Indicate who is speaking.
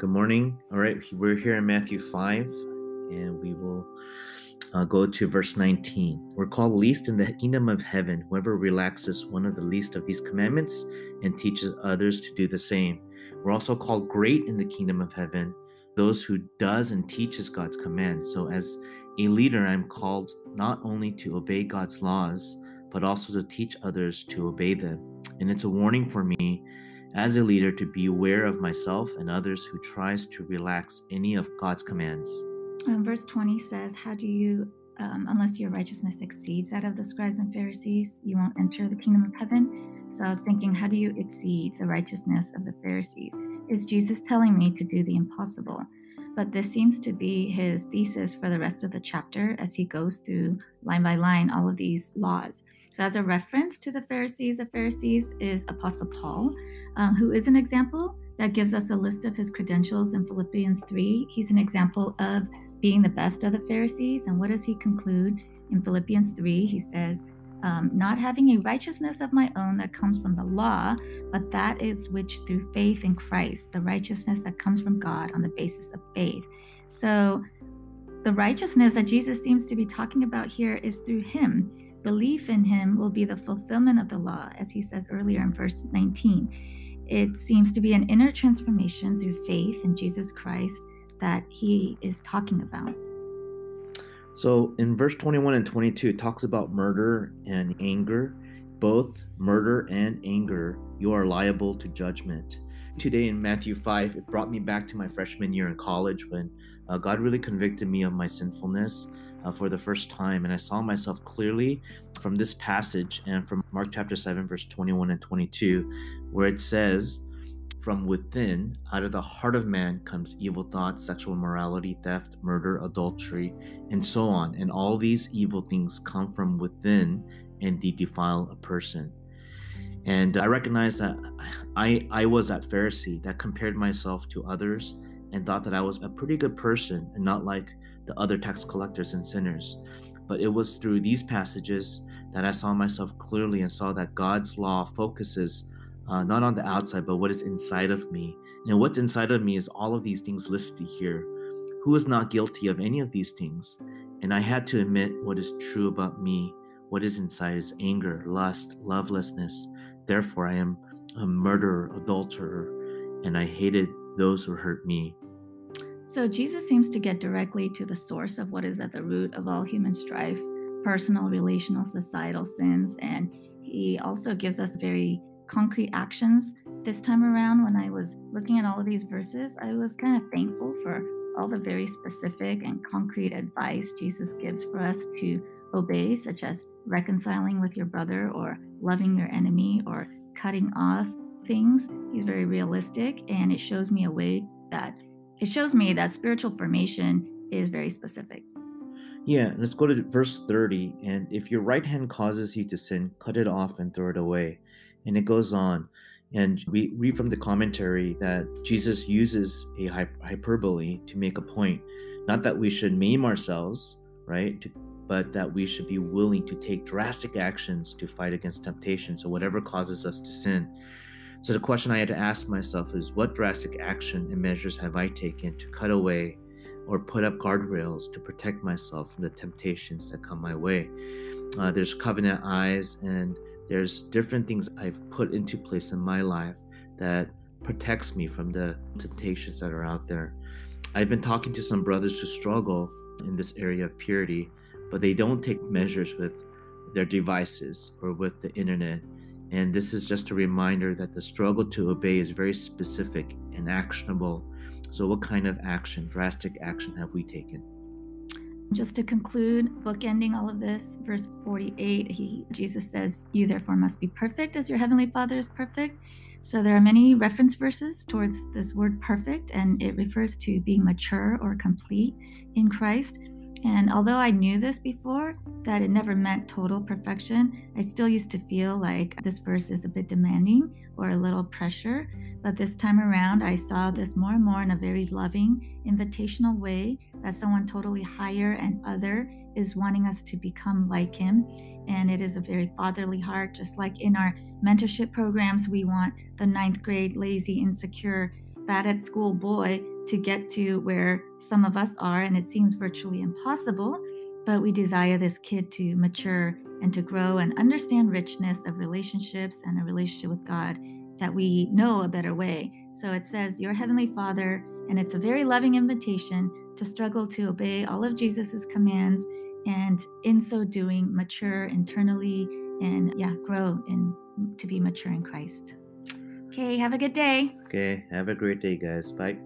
Speaker 1: Good morning. All right, we're here in Matthew 5, and we will uh, go to verse 19. We're called least in the kingdom of heaven, whoever relaxes one of the least of these commandments and teaches others to do the same. We're also called great in the kingdom of heaven, those who does and teaches God's commands. So as a leader, I'm called not only to obey God's laws, but also to teach others to obey them. And it's a warning for me as a leader to be aware of myself and others who tries to relax any of God's commands.
Speaker 2: Um, verse 20 says, How do you, um, unless your righteousness exceeds that of the scribes and Pharisees, you won't enter the kingdom of heaven? So I was thinking, how do you exceed the righteousness of the Pharisees? Is Jesus telling me to do the impossible? But this seems to be his thesis for the rest of the chapter as he goes through line by line all of these laws. So, as a reference to the Pharisees, the Pharisees is Apostle Paul, um, who is an example that gives us a list of his credentials in Philippians 3. He's an example of being the best of the Pharisees. And what does he conclude in Philippians 3? He says, um, not having a righteousness of my own that comes from the law, but that is which through faith in Christ, the righteousness that comes from God on the basis of faith. So, the righteousness that Jesus seems to be talking about here is through Him. Belief in Him will be the fulfillment of the law, as He says earlier in verse 19. It seems to be an inner transformation through faith in Jesus Christ that He is talking about.
Speaker 1: So in verse 21 and 22, it talks about murder and anger. Both murder and anger, you are liable to judgment. Today in Matthew 5, it brought me back to my freshman year in college when uh, God really convicted me of my sinfulness uh, for the first time. And I saw myself clearly from this passage and from Mark chapter 7, verse 21 and 22, where it says, from within, out of the heart of man, comes evil thoughts, sexual immorality, theft, murder, adultery, and so on. And all these evil things come from within and they defile a person. And I recognize that I, I was that Pharisee that compared myself to others and thought that I was a pretty good person and not like the other tax collectors and sinners. But it was through these passages that I saw myself clearly and saw that God's law focuses uh, not on the outside, but what is inside of me. And what's inside of me is all of these things listed here. Who is not guilty of any of these things? And I had to admit what is true about me. What is inside is anger, lust, lovelessness. Therefore, I am a murderer, adulterer, and I hated those who hurt me.
Speaker 2: So, Jesus seems to get directly to the source of what is at the root of all human strife personal, relational, societal sins. And he also gives us very concrete actions this time around when I was looking at all of these verses, I was kind of thankful for all the very specific and concrete advice Jesus gives for us to obey, such as reconciling with your brother or loving your enemy or cutting off things. He's very realistic and it shows me a way that it shows me that spiritual formation is very specific.
Speaker 1: Yeah, let's go to verse 30. And if your right hand causes you to sin, cut it off and throw it away. And it goes on. And we read from the commentary that Jesus uses a hyperbole to make a point. Not that we should maim ourselves, right? But that we should be willing to take drastic actions to fight against temptation. So, whatever causes us to sin. So, the question I had to ask myself is what drastic action and measures have I taken to cut away or put up guardrails to protect myself from the temptations that come my way? Uh, there's covenant eyes and there's different things I've put into place in my life that protects me from the temptations that are out there. I've been talking to some brothers who struggle in this area of purity, but they don't take measures with their devices or with the internet. And this is just a reminder that the struggle to obey is very specific and actionable. So, what kind of action, drastic action, have we taken?
Speaker 2: Just to conclude, bookending all of this, verse 48, he Jesus says, "You therefore must be perfect as your heavenly Father is perfect." So there are many reference verses towards this word perfect and it refers to being mature or complete in Christ. And although I knew this before, that it never meant total perfection, I still used to feel like this verse is a bit demanding or a little pressure. But this time around, I saw this more and more in a very loving, invitational way that someone totally higher and other is wanting us to become like him. And it is a very fatherly heart, just like in our mentorship programs, we want the ninth grade, lazy, insecure bad at school boy to get to where some of us are, and it seems virtually impossible. But we desire this kid to mature and to grow and understand richness of relationships and a relationship with God that we know a better way. So it says, Your Heavenly Father, and it's a very loving invitation to struggle to obey all of Jesus's commands and in so doing mature internally and yeah, grow and to be mature in Christ. Okay, have a good day.
Speaker 1: Okay, have a great day, guys. Bye.